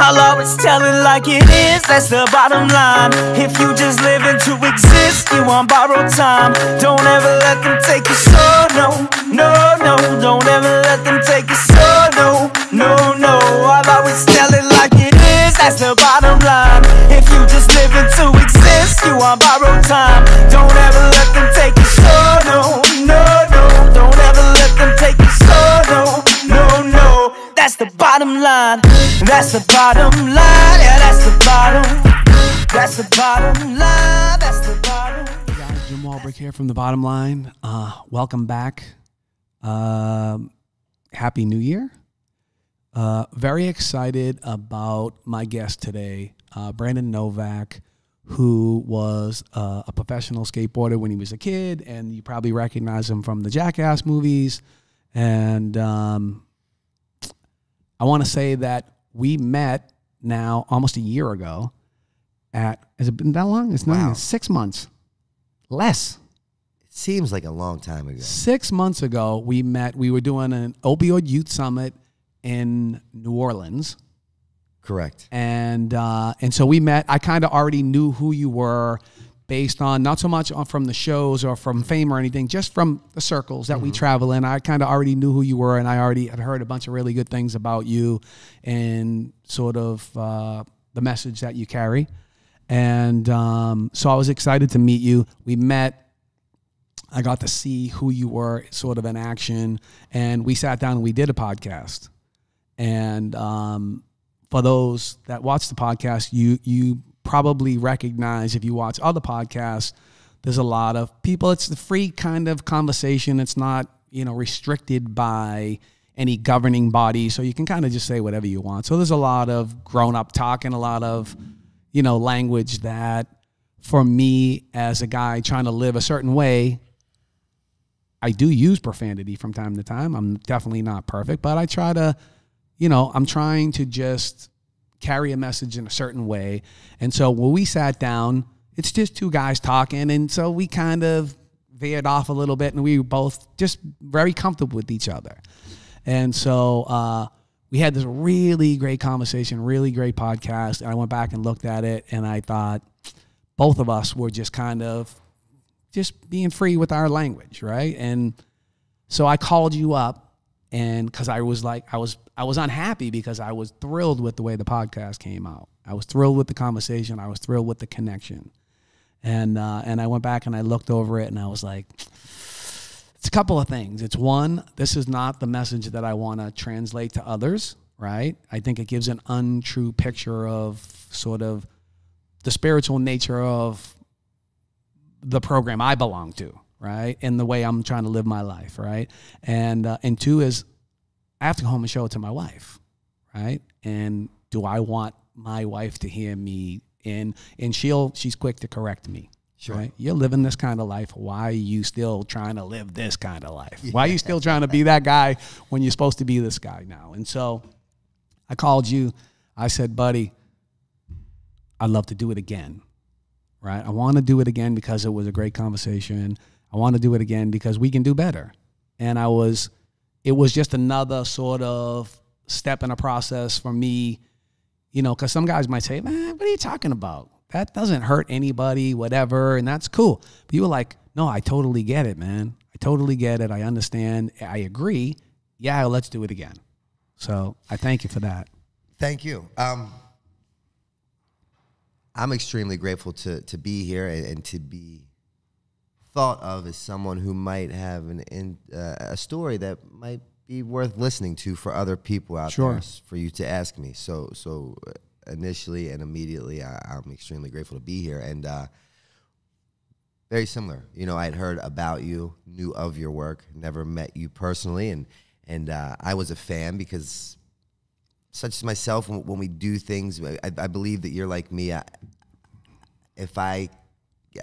I'll always tell it like it is, that's the bottom line. If you just living to exist, you on borrowed time. Don't ever let them take your soul, no, no, no. Don't ever let them take your soul, no, no, no. I'll always tell it like it is, that's the bottom line. If you just living to exist, you on borrowed time. Don't ever let them take your soul, no, no, no. Don't ever let them take your soul, no, no, no. That's the bottom line. That's the bottom line. Yeah, that's the bottom. That's the bottom line. That's the bottom. Guys, Jim Wahlberg here from the bottom line. Uh, welcome back. Um happy New Year. Uh, very excited about my guest today, uh, Brandon Novak, who was uh, a professional skateboarder when he was a kid, and you probably recognize him from the Jackass movies. And um, I want to say that we met now almost a year ago at, has it been that long? It's not Wow. even six months. Less. It seems like a long time ago. Six months ago, we met. We were doing an opioid youth summit in New Orleans, Correct. and uh, and so we met. I kind of already knew who you were, based on not so much on from the shows or from fame or anything, just from the circles that we travel in. I kind of already knew who you were, and I already had heard a bunch of really good things about you, and sort of uh, the message that you carry. And um, so I was excited to meet you. We met. I got to see who you were sort of in action. And we sat down and we did a podcast. And um, for those that watch the podcast, you you probably recognize if you watch other podcasts, there's a lot of people. It's the free kind of conversation. It's not, you know, restricted by any governing body. So you can kind of just say whatever you want. So there's a lot of grown up talk and a lot of, you know, language that for me as a guy trying to live a certain way, I do use profanity from time to time. I'm definitely not perfect, but I try to, you know, I'm trying to just carry a message in a certain way. And so when we sat down, it's just two guys talking. And so we kind of veered off a little bit and we were both just very comfortable with each other. And so uh, we had this really great conversation, really great podcast. And I went back and looked at it and I thought both of us were just kind of just being free with our language, right? And so I called you up and cuz I was like I was I was unhappy because I was thrilled with the way the podcast came out. I was thrilled with the conversation, I was thrilled with the connection. And uh, and I went back and I looked over it and I was like it's a couple of things. It's one, this is not the message that I want to translate to others, right? I think it gives an untrue picture of sort of the spiritual nature of the program I belong to, right? And the way I'm trying to live my life, right? And uh, and two is I have to go home and show it to my wife, right? And do I want my wife to hear me? And and she'll she's quick to correct me. Sure. Right? You're living this kind of life. Why are you still trying to live this kind of life? Why are you still trying to be that guy when you're supposed to be this guy now? And so I called you. I said, buddy, I'd love to do it again right? I want to do it again because it was a great conversation. I want to do it again because we can do better. And I was, it was just another sort of step in a process for me, you know, because some guys might say, man, what are you talking about? That doesn't hurt anybody, whatever. And that's cool. But you were like, no, I totally get it, man. I totally get it. I understand. I agree. Yeah, let's do it again. So I thank you for that. Thank you. Um, I'm extremely grateful to to be here and, and to be thought of as someone who might have an in, uh, a story that might be worth listening to for other people out Sure. there. For you to ask me, so so uh, initially and immediately, I, I'm extremely grateful to be here and. Uh, very similar. You know, I'd heard about you, knew of your work, never met you personally, and and uh, I was a fan because such as myself, when, when we do things, I, I believe that you're like me. I, if I,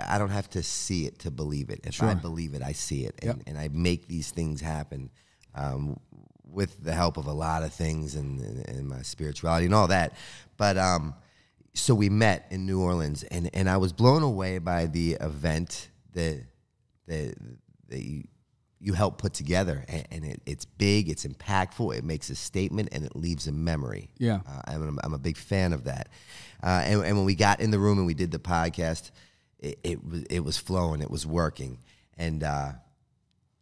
I don't have to see it to believe it. If I believe it, I see it, and, Yep. and I make these things happen um, with the help of a lot of things and, and, and my spirituality and all that. But um, so we met in New Orleans, and, and I was blown away by the event that that that you you help put together, and, and it, it's big, it's impactful, it makes a statement, and it leaves a memory. Yeah. uh, I'm, I'm a big fan of that. Uh, and, and when we got in the room and we did the podcast, it, it was it was flowing, it was working, and uh,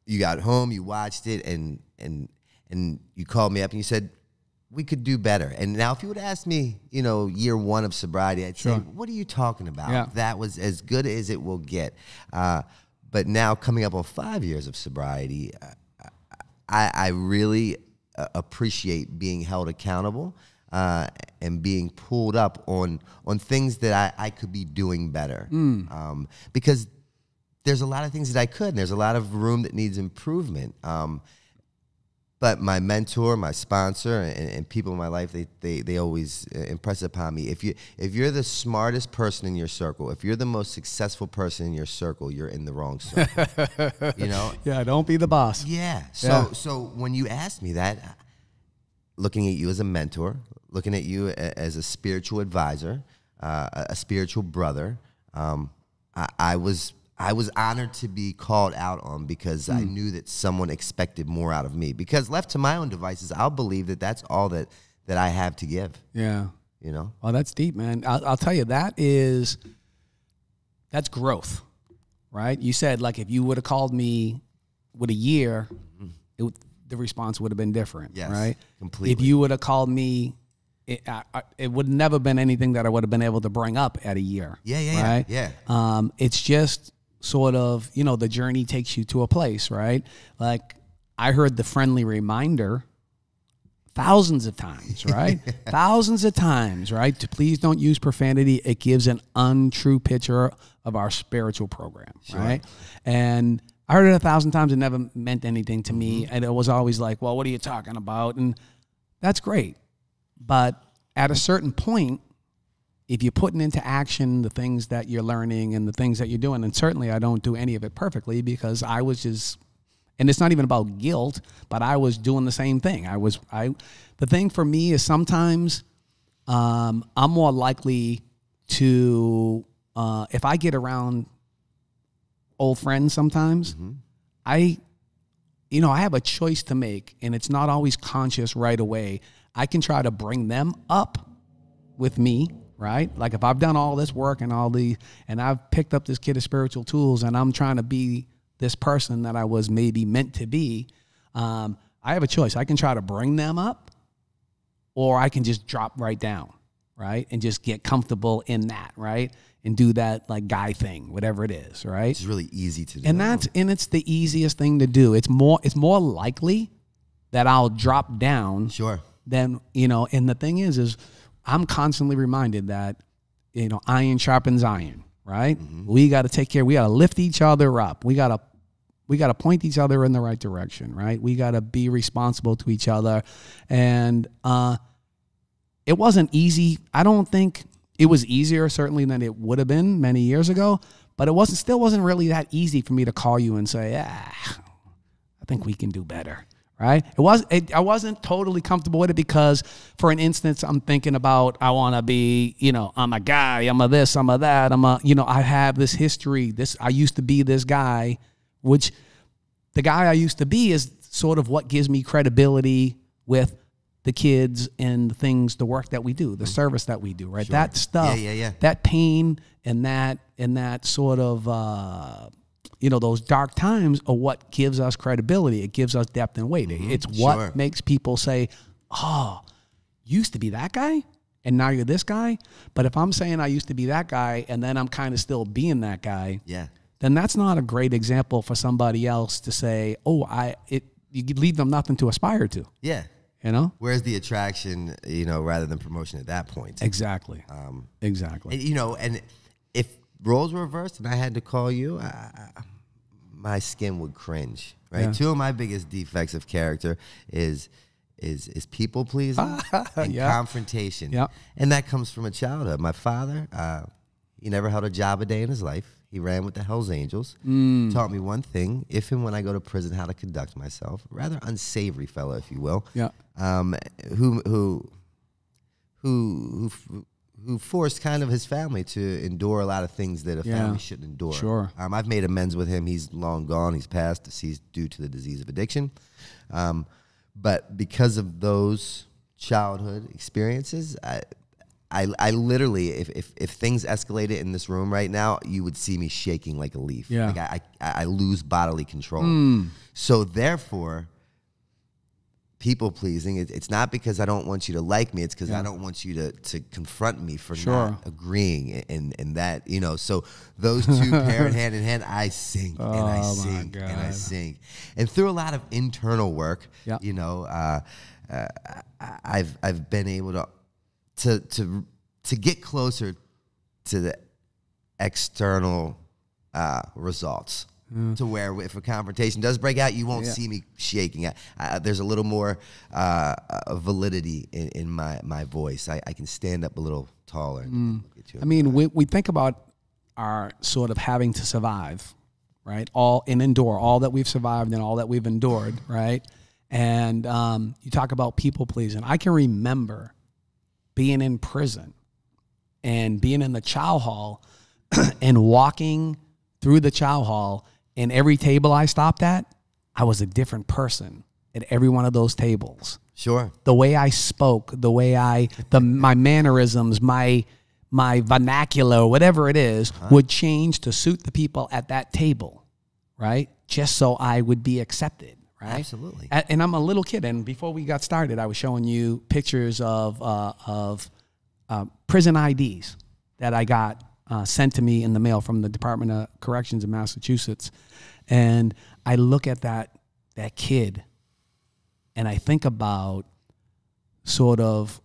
you got home, you watched it, and and and you called me up and you said we could do better. And now, if you would ask me, you know, year one of sobriety, I'd say, what are you talking about? Yeah. That was as good as it will get. Uh, but now, coming up on five years of sobriety, uh, I, I really uh, appreciate being held accountable. Uh, and being pulled up on on things that I, I could be doing better, um, because there's a lot of things that I could, and there's a lot of room that needs improvement. Um, but my mentor, my sponsor, and, and people in my life, they, they, they always uh, impress upon me. If you if you're the smartest person in your circle, if you're the most successful person in your circle, you're in the wrong circle. you know? Yeah, don't be the boss. Yeah. So Yeah. so when you asked me that, looking at you as a mentor, looking at you a- as a spiritual advisor, uh, a- a spiritual brother, um, I, I was I was honored to be called out on because I knew that someone expected more out of me. Because left to my own devices, I'll believe that that's all that that I have to give. Yeah. You know. Oh, that's deep, man. I'll, I'll tell you, that is, that's growth, right? You said, like, if you would have called me with a year, it, would- the response would have been different, Yes, right? completely. If you would have called me, it, I, I, it would never been anything that I would have been able to bring up at a year. Yeah, yeah, yeah, right? yeah. Um, it's just sort of, you know, the journey takes you to a place, right? Like, I heard the friendly reminder thousands of times, right? thousands of times, right? To please don't use profanity. It gives an untrue picture of our spiritual program, right? And I heard it a thousand times. It never meant anything to me, and it was always like, "Well, what are you talking about?" And that's great, but at a certain point, if you're putting into action the things that you're learning and the things that you're doing, and certainly I don't do any of it perfectly because I was just, and it's not even about guilt, but I was doing the same thing. I was, I, the thing for me is sometimes um, I'm more likely to, uh, if I get around old friends sometimes, I, you know, I have a choice to make and it's not always conscious right away. I can try to bring them up with me, right? Like if I've done all this work and all the and I've picked up this kit of spiritual tools and I'm trying to be this person that I was maybe meant to be, um, I have a choice. I can try to bring them up, or I can just drop right down, right, and just get comfortable in that, right, and do that like guy thing, whatever it is, right. It's really easy to do. And that's and it's the easiest thing to do. It's more it's more likely that I'll drop down sure. then you know and the thing is is i'm constantly reminded that you know iron sharpens iron right we got to take care we got to lift each other up we got to we got to point each other in the right direction right we got to be responsible to each other and uh it wasn't easy i don't think it was easier certainly than it would have been many years ago but it wasn't still wasn't really that easy for me to call you and say ah I think we can do better. Right? It was. It, I wasn't totally comfortable with it because, for an instance, I'm thinking about I want to be. You know, I'm a guy. I'm a this. I'm a that. I'm a. You know, I have this history. This I used to be this guy, which the guy I used to be is sort of what gives me credibility with the kids and the things, the work that we do, the mm-hmm. service that we do. Right? That stuff. yeah, yeah. That pain and that and that sort of. Uh, you know those dark times are what gives us credibility it gives us depth and weight mm-hmm. it's what Sure. makes people say oh used to be that guy and now you're this guy but if i'm saying i used to be that guy and then i'm kind of still being that guy Yeah. then that's not a great example for somebody else to say oh i it you leave them nothing to aspire to Yeah. You know Where's the attraction, you know, rather than promotion at that point? exactly Um, exactly And, you know, and if roles were reversed and I had to call you, I, I, my skin would cringe. Right. Yeah. Two of my biggest defects of character is is is people pleasing and Yeah. confrontation. Yep. And that comes from a childhood. My father, uh, he never held a job a day in his life. He ran with the Hell's Angels. Mm. Taught me one thing: if and when I go to prison, how to conduct myself. Rather unsavory fellow, if you will. yeah Um, who who who who who forced kind of his family to endure a lot of things that a Yeah. family shouldn't endure. Sure. Um, I've made amends with him. He's long gone. He's passed, deceased due to the disease of addiction. Um, but because of those childhood experiences, I, I, I literally, if, if, if things escalated in this room right now, you would see me shaking like a leaf. Yeah. Like I, I, I lose bodily control. So therefore, people pleasing, it, it's not because I don't want you to like me. It's because I don't want you to, to confront me for Sure. not agreeing and, and that, you know, so those two pair hand in hand, I sing and I Oh, my sing and I sing. And through a lot of internal work, Yeah. you know, uh, uh, I've, I've been able to, to, to, to get closer to the external uh, results. To where if a confrontation does break out, you won't Yeah. see me shaking. I, I, there's a little more uh, validity in, in my, my voice. I, I can stand up a little taller. You I mean, we, we think about our sort of having to survive, right? All and endure all that we've survived and all that we've endured, right? And um, you talk about people pleasing. I can remember being in prison and being in the chow hall and walking through the chow hall, and every table I stopped at, I was a different person at every one of those tables Sure. the way I spoke, the way I the my mannerisms, my my vernacular, whatever it is, uh-huh. would change to suit the people at that table, right? Just so I would be accepted, right? Absolutely. And I'm a little kid, and before we got started, I was showing you pictures of uh, of uh, prison IDs that I got uh, sent to me in the mail from the Department of Corrections in Massachusetts, and I look at that that kid, and I think about sort of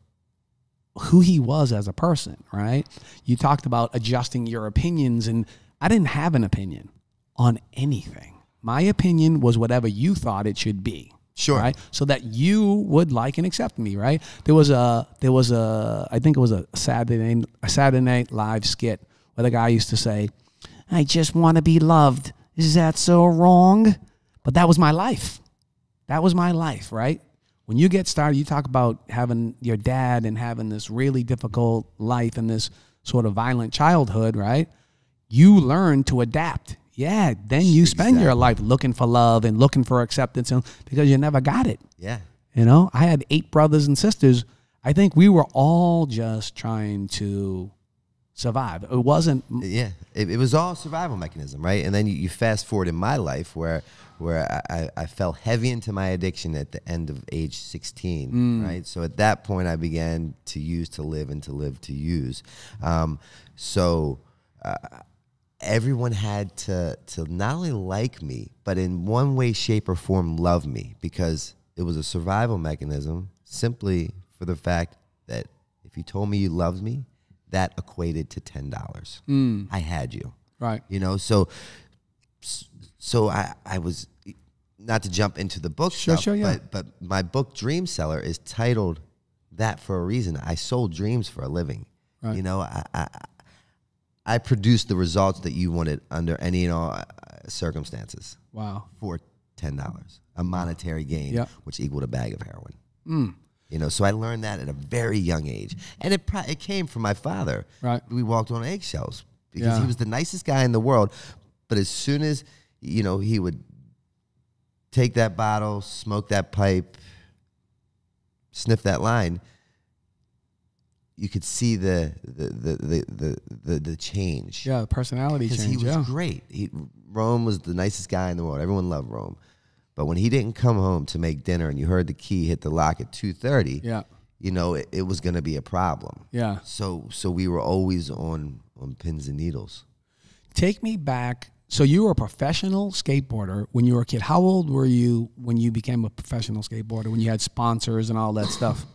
who he was as a person, right? You talked about adjusting your opinions, and I didn't have an opinion on anything. My opinion was whatever you thought it should be. Sure. Right. So that you would like and accept me, right? There was a there was a I think it was a Saturday a Saturday Night Live skit where the guy used to say, "I just want to be loved." Is that so wrong? But that was my life. That was my life, right? When you get started, you talk about having your dad and having this really difficult life and this sort of violent childhood, right? You learn to adapt. Yeah, then you spend your life looking for love and looking for acceptance and- because you never got it. Yeah. You know, I had eight brothers and sisters. I think we were all just trying to survive. It wasn't Yeah, it, it was all survival mechanism, right? And then you, you fast forward in my life where where I, I, fell heavy into my addiction at the end of age 16, right? So at that point, I began to use to live and to live to use. Um, so uh, everyone had to to not only like me, but in one way, shape, or form, love me because it was a survival mechanism. Simply for the fact that if you told me you loved me, that equated to ten dollars. Hmm. I had you, right. you know. So, so I I was not to jump into the book Sure, stuff, sure, yeah. but but my book Dreamseller is titled that for a reason. I sold dreams for a living. Right. You know, I, I I produced the results that you wanted under any and all uh, circumstances Wow. for ten dollars, a monetary gain, Yeah. which equaled a bag of heroin. You know, so I learned that at a very young age, and it pro- it came from my father. Right. we walked on eggshells because Yeah. he was the nicest guy in the world, but as soon as you know he would take that bottle, smoke that pipe, sniff that line, you could see the the the the the, the, change Yeah, the personality change. he was yeah. great. He, Rome was the nicest guy in the world. Everyone loved Rome. But when he didn't come home to make dinner and you heard the key hit the lock at 2:30, Yeah. you know, it, it was going to be a problem. Yeah. So so we were always on on pins and needles. Take me back. So you were a professional skateboarder when you were a kid. How old were you when you became a professional skateboarder? When you had sponsors and all that stuff?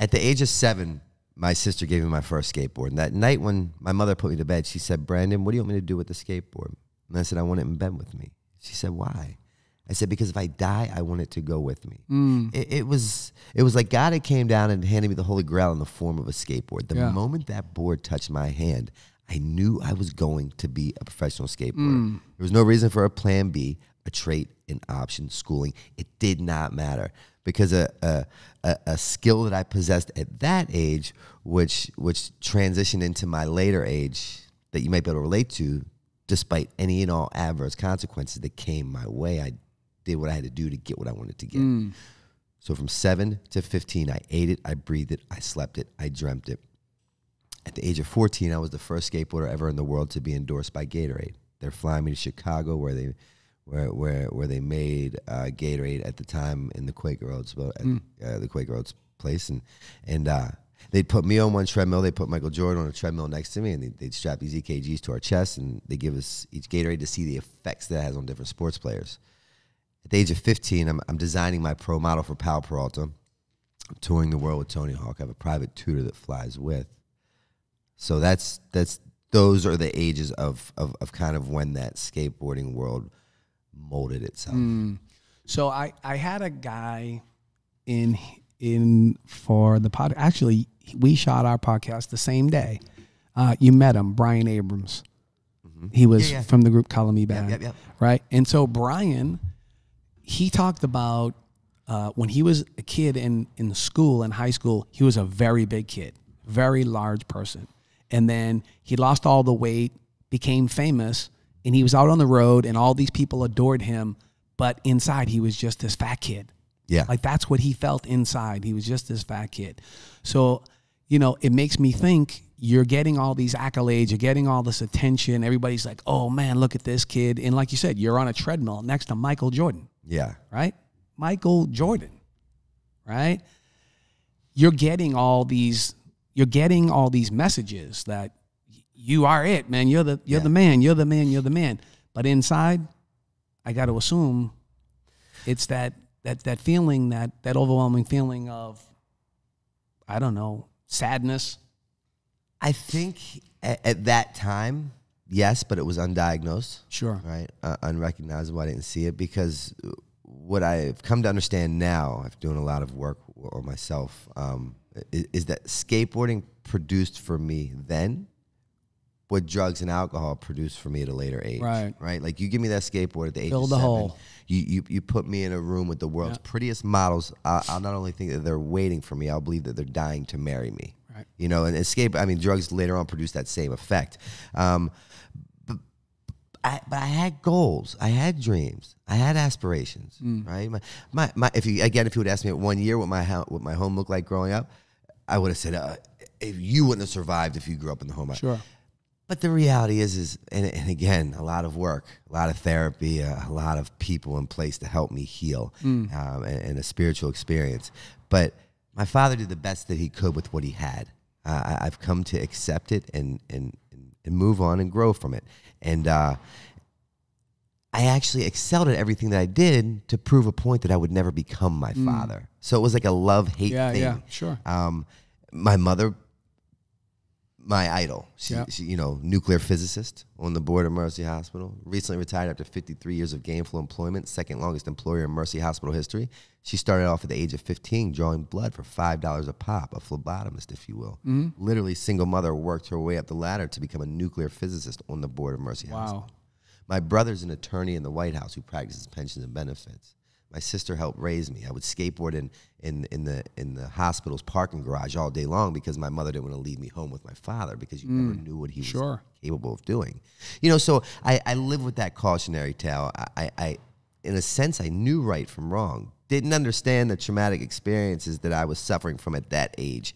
At the age of 7, my sister gave me my first skateboard. And that night when my mother put me to bed, she said, "Brandon, what do you want me to do with the skateboard?" And I said, "I want it in bed with me." She said, "Why?" I said, "Because if I die, I want it to go with me." Hmm. It, it was it was like God had came down and handed me the Holy Grail in the form of a skateboard. The Yeah. moment that board touched my hand, I knew I was going to be a professional skateboarder. Hmm. There was no reason for a plan B, a trait, an option, schooling. It did not matter because a, a a skill that I possessed at that age, which which transitioned into my later age, that you might be able to relate to, despite any and all adverse consequences that came my way, I did what I had to do to get what I wanted to get. Mm. So from seven to 15, I ate it, I breathed it, I slept it, I dreamt it. At the age of 14, I was the first skateboarder ever in the world to be endorsed by Gatorade. They're flying me to Chicago, where they, where where where they made uh, Gatorade at the time in the Quaker well, at, uh, the Quaker Oats place, and and uh, they'd put me on one treadmill. They put Michael Jordan on a treadmill next to me, and they'd, they'd strap these EKGs to our chests, and they give us each Gatorade to see the effects that it has on different sports players. At the age of 15, I'm, I'm designing my pro model for Powell Peralta. I'm touring the world with Tony Hawk. I have a private tutor that flies with. So that's that's those are the ages of of, of kind of when that skateboarding world molded itself. So I I had a guy in in for the pod. Actually, we shot our podcast the same day. Uh, you met him, Bryan Abrams. He was. Yeah, yeah. from the group Color Me Badd, yep, yep. right? And so Bryan, he talked about uh, when he was a kid in in school in high school. He was a very big kid, very large person, and then he lost all the weight, became famous, and he was out on the road, and all these people adored him. But inside, he was just this fat kid. Yeah. Like that's what he felt inside. He was just this fat kid. So, you know, it makes me think you're getting all these accolades, you're getting all this attention. Everybody's like, oh man, look at this kid. And like you said, you're on a treadmill next to Michael Jordan, Yeah. right? Michael Jordan, right? You're getting all these, you're getting all these messages that you are it, man. You're the you're Yeah. the man, you're the man, you're the man. But inside, I got to assume it's that that that feeling that that overwhelming feeling of I don't know sadness. I think at, at that time, yes, but it was undiagnosed. Sure. right? Uh, unrecognizable. I didn't see it because what I've come to understand now, I've doing a lot of work on myself, um, is, is that skateboarding produced for me then what drugs and alcohol produced for me at a later age. Right. Right. Like you give me that skateboard at the age Fill of seven, hole. You, you you put me in a room with the world's prettiest models. I, I'll not only think that they're waiting for me, I'll believe that they're dying to marry me. Right. You know, and escape. I mean, drugs later on produce that same effect. Um, I, but I had goals. I had dreams. I had aspirations. Right. My, my, my, if you again, if you would ask me at one year what my what my home looked like growing up, I would have said, uh, if you wouldn't have survived if you grew up in the home. I- Sure. But the reality is, is and, and again, a lot of work, a lot of therapy, a, a lot of people in place to help me heal, um, and, and a spiritual experience. But my father did the best that he could with what he had. Uh, I, I've come to accept it and and and, move on and grow from it. And uh, I actually excelled at everything that I did to prove a point that I would never become my father. So it was like a love hate Yeah, thing. yeah, sure. Um, my mother, my idol, she, she, you know, nuclear physicist on the board of Mercy Hospital. Recently retired after 53 years of gainful employment, second longest employer in Mercy Hospital history. She started off at the age of 15 drawing blood for $5 a pop, a phlebotomist, if you will. Mm-hmm. Literally, single mother worked her way up the ladder to become a nuclear physicist on the board of Mercy Hospital. Wow. My brother's an attorney in the White House who practices pensions and benefits. My sister helped raise me. I would skateboard in, in, in, the, in the hospital's parking garage all day long because my mother didn't want to leave me home with my father because you never mm, knew what he was Sure. capable of doing. You know, so I, I live with that cautionary tale. I, I, in a sense, I knew right from wrong. Didn't understand the traumatic experiences that I was suffering from at that age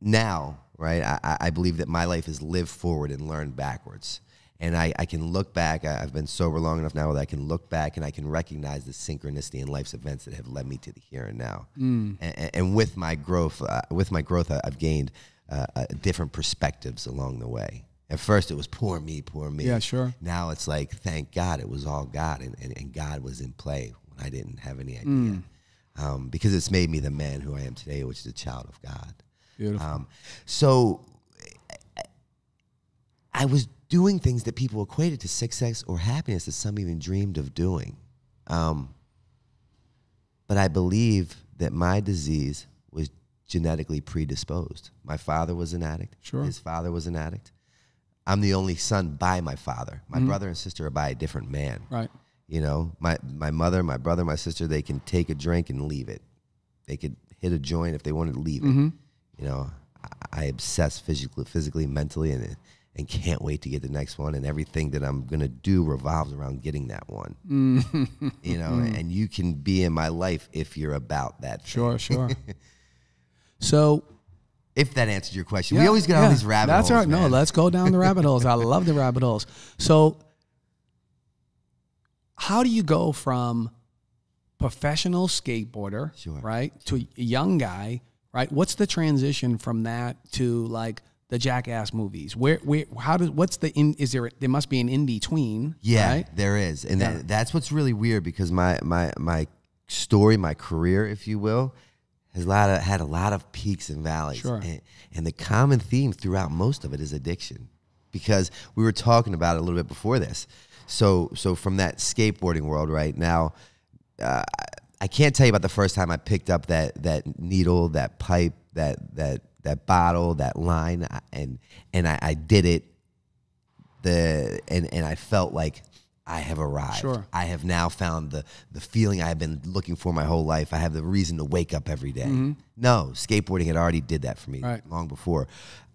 now, right, I- I, I believe that my life is live forward and learn backwards. And I, I can look back, I- I've been sober long enough now that I can look back and I can recognize the synchronicity in life's events that have led me to the here and now. And, and with my growth, uh, with my growth, I- I've gained uh, uh, different perspectives along the way. At first, it was poor me, poor me. Yeah, sure. Now it's like, thank God it was all God, and, and, and God was in play when I didn't have any idea. Mm. Um, because it's made me the man who I am today, which is a child of God. Beautiful. Um, so I was doing things that people equated to success or happiness that some even dreamed of doing. Um, but I believe that my disease was genetically predisposed. My father was an addict. Sure. His father was an addict. I'm the only son by my father. My brother and sister are by a different man. right. You know, my my mother, my brother, my sister, they can take a drink and leave it. They could hit a joint if they wanted to leave it. Mm-hmm. You know, I, I obsess physically, physically, mentally, and and can't wait to get the next one. And everything that I'm gonna do revolves around getting that one. Mm-hmm. You know, and you can be in my life if you're about that. thing. Sure, sure. so If that answers your question, we always get on yeah. these rabbit That's holes. all right. No, let's go down the rabbit holes. I love the rabbit holes. So, how do you go from professional skateboarder, Sure. right, to a young guy, right? What's the transition from that to like the Jackass movies? Where, where, how does, what's the in? Is there? There must be an in between. Yeah, right? there is, and Yeah. that, that's what's really weird because my my my story, my career, if you will, has a lot of, had a lot of peaks and valleys. Sure. And, and the common theme throughout most of it is addiction, because we were talking about it a little bit before this. So so from that skateboarding world right now. Uh, I can't tell you about the first time I picked up that that needle, that pipe, that that that bottle, that line, and and I, I did it the and and I felt like I have arrived. Sure. I have now found the the feeling I've been looking for my whole life. I have the reason to wake up every day. Mm-hmm. No, skateboarding had already did that for me. Right. long before.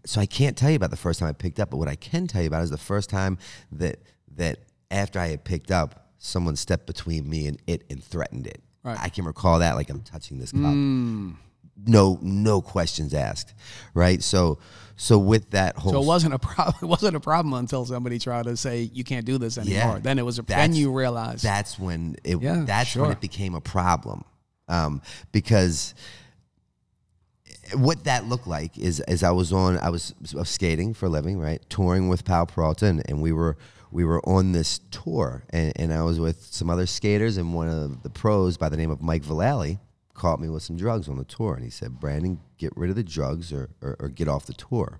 So I can't tell you about the first time I picked up, but what I can tell you about is the first time that that after I had picked up, someone stepped between me and it and threatened it. Right. I can recall that like I'm touching this cup mm. No no questions asked right so so with that whole So it wasn't a problem. It wasn't a problem until somebody tried to say you can't do this anymore. Yeah. then it was. A, then you realized. that's when it Yeah, that's when it became a problem um, because what that looked like is as I was on I was, I was skating for a living right touring with Powell Peralta and, and we were we were on this tour and, and I was with some other skaters and one of the pros by the name of Mike Vallely caught me with some drugs on the tour and he said Brandon get rid of the drugs or, or, or get off the tour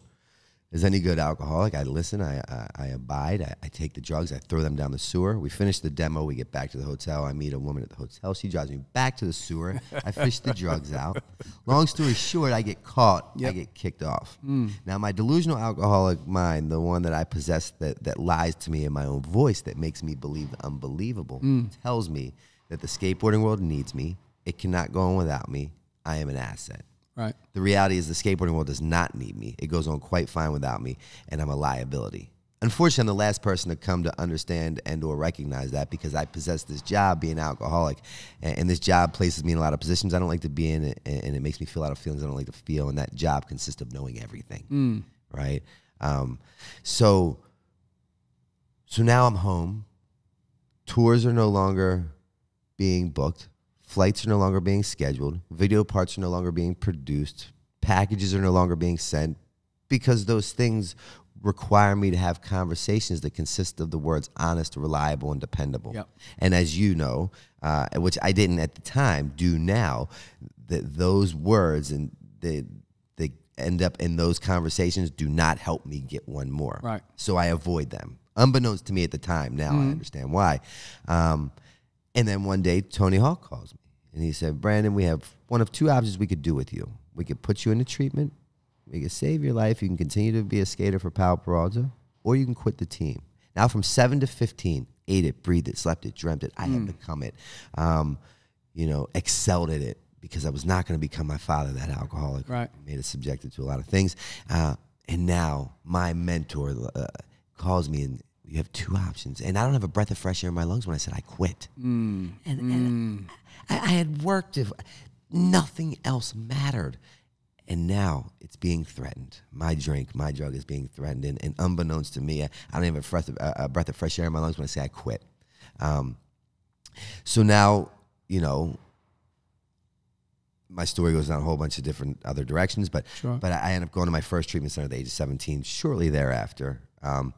as any good alcoholic, I listen, I, I, I abide, I, I take the drugs, I throw them down the sewer. We finish the demo, we get back to the hotel. I meet a woman at the hotel. She drives me back to the sewer. I fish the drugs out. Long story short, I get caught, I get kicked off. Hmm. Now, my delusional alcoholic mind, the one that I possess that, that lies to me in my own voice, that makes me believe the unbelievable, hmm. tells me that the skateboarding world needs me. It cannot go on without me. I am an asset. right. The reality is the skateboarding world does not need me. It goes on quite fine without me, and I'm a liability. Unfortunately, I'm the last person to come to understand and or recognize that because I possess this job being an alcoholic, and, and this job places me in a lot of positions I don't like to be in, and, and it makes me feel a lot of feelings I don't like to feel, and that job consists of knowing everything, right? Um, so, so now I'm home. Tours are no longer being booked. Flights are no longer being scheduled. Video parts are no longer being produced. Packages are no longer being sent because those things require me to have conversations that consist of the words honest, reliable, and dependable. Yep. And as you know, uh, which I didn't at the time, do now, that those words and they they end up in those conversations do not help me get one more. Right. So I avoid them, unbeknownst to me at the time. Now I understand why. Um, and then one day, Tony Hawk calls me and he said, Brandon, we have one of two options we could do with you. We could put you into treatment, we could save your life. You can continue to be a skater for Powell Peralta, or you can quit the team. Now, from seven to 15, ate it, breathed it, slept it, dreamt it. I had become it, um, you know, excelled at it because I was not going to become my father, that alcoholic. Right. Made it subjected to a lot of things. Uh, and now my mentor uh, calls me and you have two options. And I don't have a breath of fresh air in my lungs when I said I quit. And, and I, I had worked, if nothing else mattered. And now it's being threatened. My drink, my drug is being threatened. And, and unbeknownst to me, I, I don't have a breath, of, a breath of fresh air in my lungs when I say I quit. Um, so now, you know, my story goes down a whole bunch of different other directions, but Sure. but I end up going to my first treatment center at the age of 17, shortly thereafter. Um,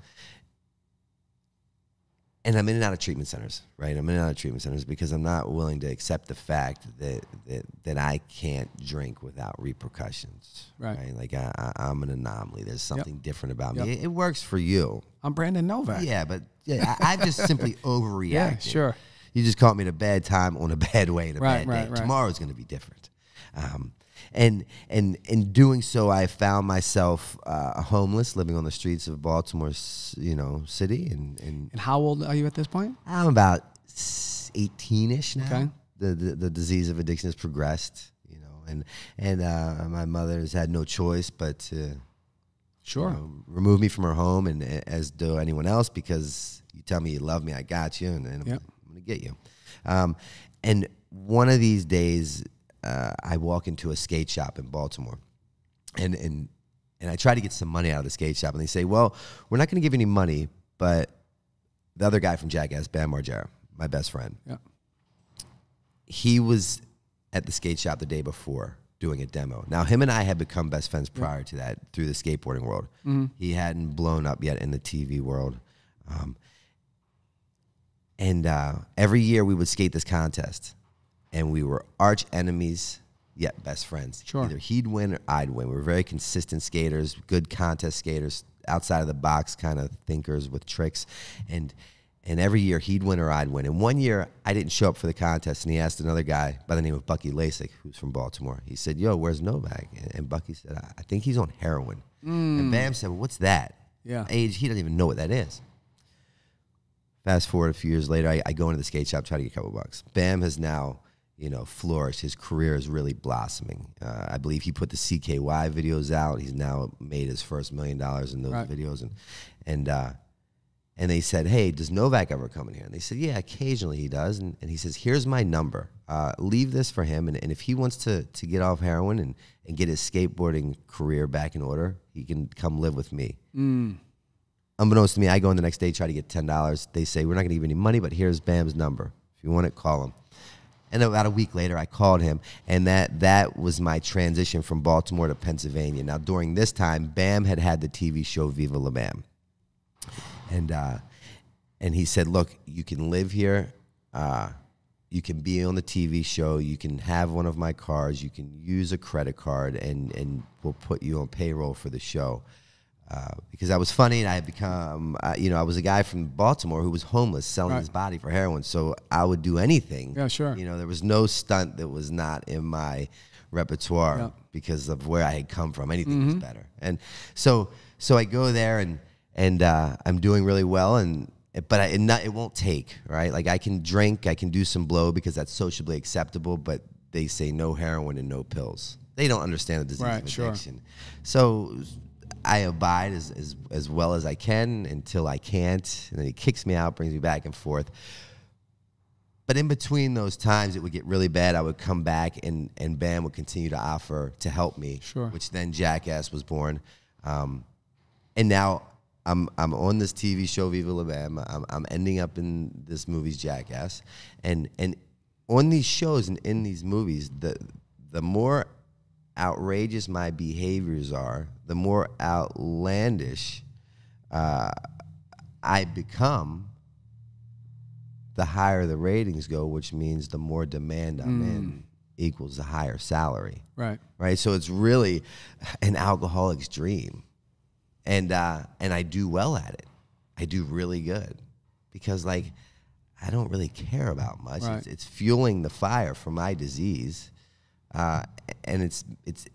and I'm in and out of treatment centers, right? I'm in and out of treatment centers because I'm not willing to accept the fact that that, that I can't drink without repercussions, Right. Like I, I, I'm an anomaly. There's something different about me. It, it works for you, I'm Brandon Novak. yeah, but yeah, I, I just simply overreacted. Yeah, sure. You just caught me at a bad time on a bad way in a Right, bad right, day. right. Tomorrow's going to be different. Um, and and in doing so, I found myself uh, homeless, living on the streets of Baltimore, you know, city, and, and And how old are you at this point? I'm about eighteen ish now. Okay. The, the the disease of addiction has progressed, you know, and and uh, my mother has had no choice but to Sure. you know, remove me from her home, and as do anyone else, because you tell me you love me, I got you, and, and Yep. I'm gonna get you. Um, and one of these days, uh, I walk into a skate shop in Baltimore, and and and I try to get some money out of the skate shop, and they say, "Well, we're not going to give you any money, but the other guy from Jackass, Bam Margera, my best friend, Yeah. he was at the skate shop the day before doing a demo. Now, him and I had become best friends prior to that through the skateboarding world. He hadn't blown up yet in the TV world. Um, and uh, every year we would skate this contest, and we were arch enemies, yet best friends. Sure. Either he'd win or I'd win. We were very consistent skaters, good contest skaters, outside of the box kind of thinkers with tricks, and and every year he'd win or I'd win. And one year I didn't show up for the contest, and he asked another guy by the name of Bucky Lasek, who's from Baltimore. He said, "Yo, where's Novak?" And, and Bucky said, I, "I think he's on heroin." And mm. Bam said, well, "What's that?" Yeah. Age, he doesn't even know what that is. Fast forward a few years later, I, I go into the skate shop, try to get a couple bucks. Bam has now, you know, flourished. His career is really blossoming. Uh, I believe he put the CKY videos out. He's now made his first million dollars in those Right. videos, and and uh, and they said, "Hey, does Novak ever come in here?" And they said, "Yeah, occasionally he does." And, and he says, "Here's my number. Uh, leave this for him, and, and if he wants to to get off heroin and and get his skateboarding career back in order, he can come live with me." Unbeknownst to me, I go in the next day, try to get ten dollars. They say, "We're not going to give you any money, but here's Bam's number. If you want it, call him." And about a week later, I called him, and that that was my transition from Baltimore to Pennsylvania. Now, during this time, Bam had had the TV show Viva La Bam and uh, and he said, "Look, you can live here. Uh, you can be on the TV show. You can have one of my cars. You can use a credit card, and and we'll put you on payroll for the show." Uh, because I was funny and I had become, uh, you know, I was a guy from Baltimore who was homeless, selling Right. his body for heroin. So I would do anything. Yeah, sure. You know, there was no stunt that was not in my repertoire Yeah. because of where I had come from. Anything was better. And so, so I go there and and uh, I'm doing really well. And but I, it, not, it won't take right. Like I can drink, I can do some blow because that's sociably acceptable. But they say no heroin and no pills. They don't understand the disease Right, of sure. addiction. So I abide as, as as well as I can until I can't, and then he kicks me out, brings me back and forth. But in between those times, it would get really bad. I would come back, and and Bam would continue to offer to help me. Sure. Which then Jackass was born, um, and now I'm I'm on this TV show Viva La Bam. I'm I'm ending up in this movie's Jackass, and and on these shows and in these movies, the the more outrageous my behaviors are, the more outlandish uh, I become, the higher the ratings go, which means the more demand I'm in equals the higher salary. Right. Right. So it's really an alcoholic's dream. And uh, and I do well at it. I do really good. Because like I don't really care about much. Right. It's, it's fueling the fire for my disease. Uh, and it's it's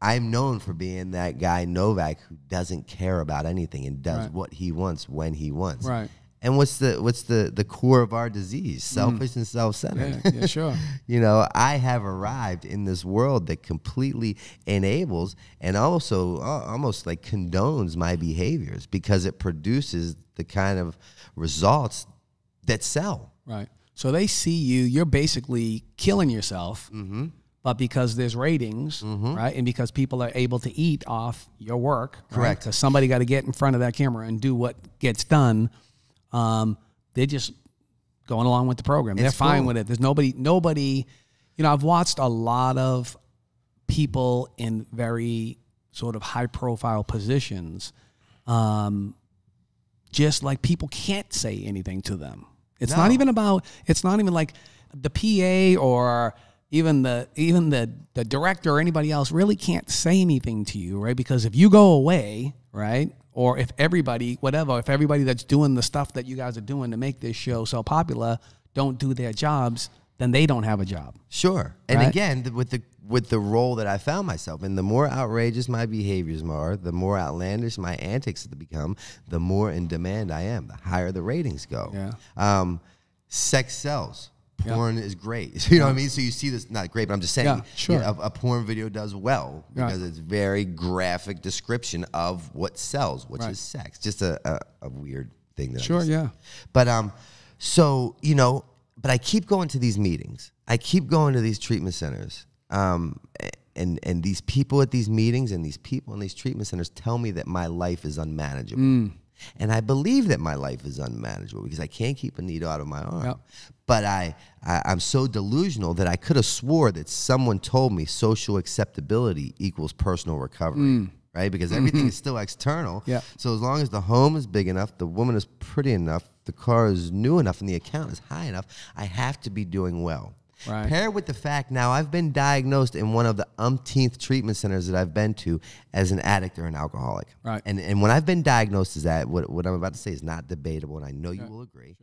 I'm known for being that guy Novak who doesn't care about anything and does Right. what he wants when he wants. Right. And what's the what's the the core of our disease? Selfish and self-centered. Yeah, yeah, sure. you know, I have arrived in this world that completely enables and also uh, almost like condones my behaviors because it produces the kind of results that sell. Right. So they see you, you're basically killing yourself, Mm-hmm. but because there's ratings, right? And because people are able to eat off your work, Correct. Because somebody got to get in front of that camera and do what gets done. Um, they're just going along with the program. They're fine cool. with it. There's nobody, nobody, you know, I've watched a lot of people in very sort of high profile positions um, just like people can't say anything to them. It's not even about. It's not even like the PA or even the even the the director or anybody else really can't say anything to you, right? Because if you go away, right, or if everybody, whatever, if everybody that's doing the stuff that you guys are doing to make this show so popular don't do their jobs, then they don't have a job. Sure. And Right. again, with the with the role that I found myself in. The more outrageous my behaviors are, the more outlandish my antics become, the more in demand I am, the higher the ratings go. Yeah. Um, sex sells. Porn is great. You know what I mean? So you see this, not great, but I'm just saying Yeah, sure. a, a porn video does well Right. because it's very graphic description of what sells, which Right. is sex. Just a, a, a weird thing that I Sure, yeah. but um, so you know, but I keep going to these meetings. I keep going to these treatment centers. Um, and and these people at these meetings and these people in these treatment centers tell me that my life is unmanageable. Mm. And I believe that my life is unmanageable because I can't keep a needle out of my arm. Yep. But I, I I'm so delusional that I could have swore that someone told me social acceptability equals personal recovery. Right? Because everything is still external. Mm. Yeah. So as long as the home is big enough, the woman is pretty enough, the car is new enough, and the account is high enough, I have to be doing well. Right. Paired with the fact now I've been diagnosed in one of the umpteenth treatment centers that I've been to as an addict or an alcoholic. Right. And and when I've been diagnosed as that, what, what I'm about to say is not debatable, and I know you will agree.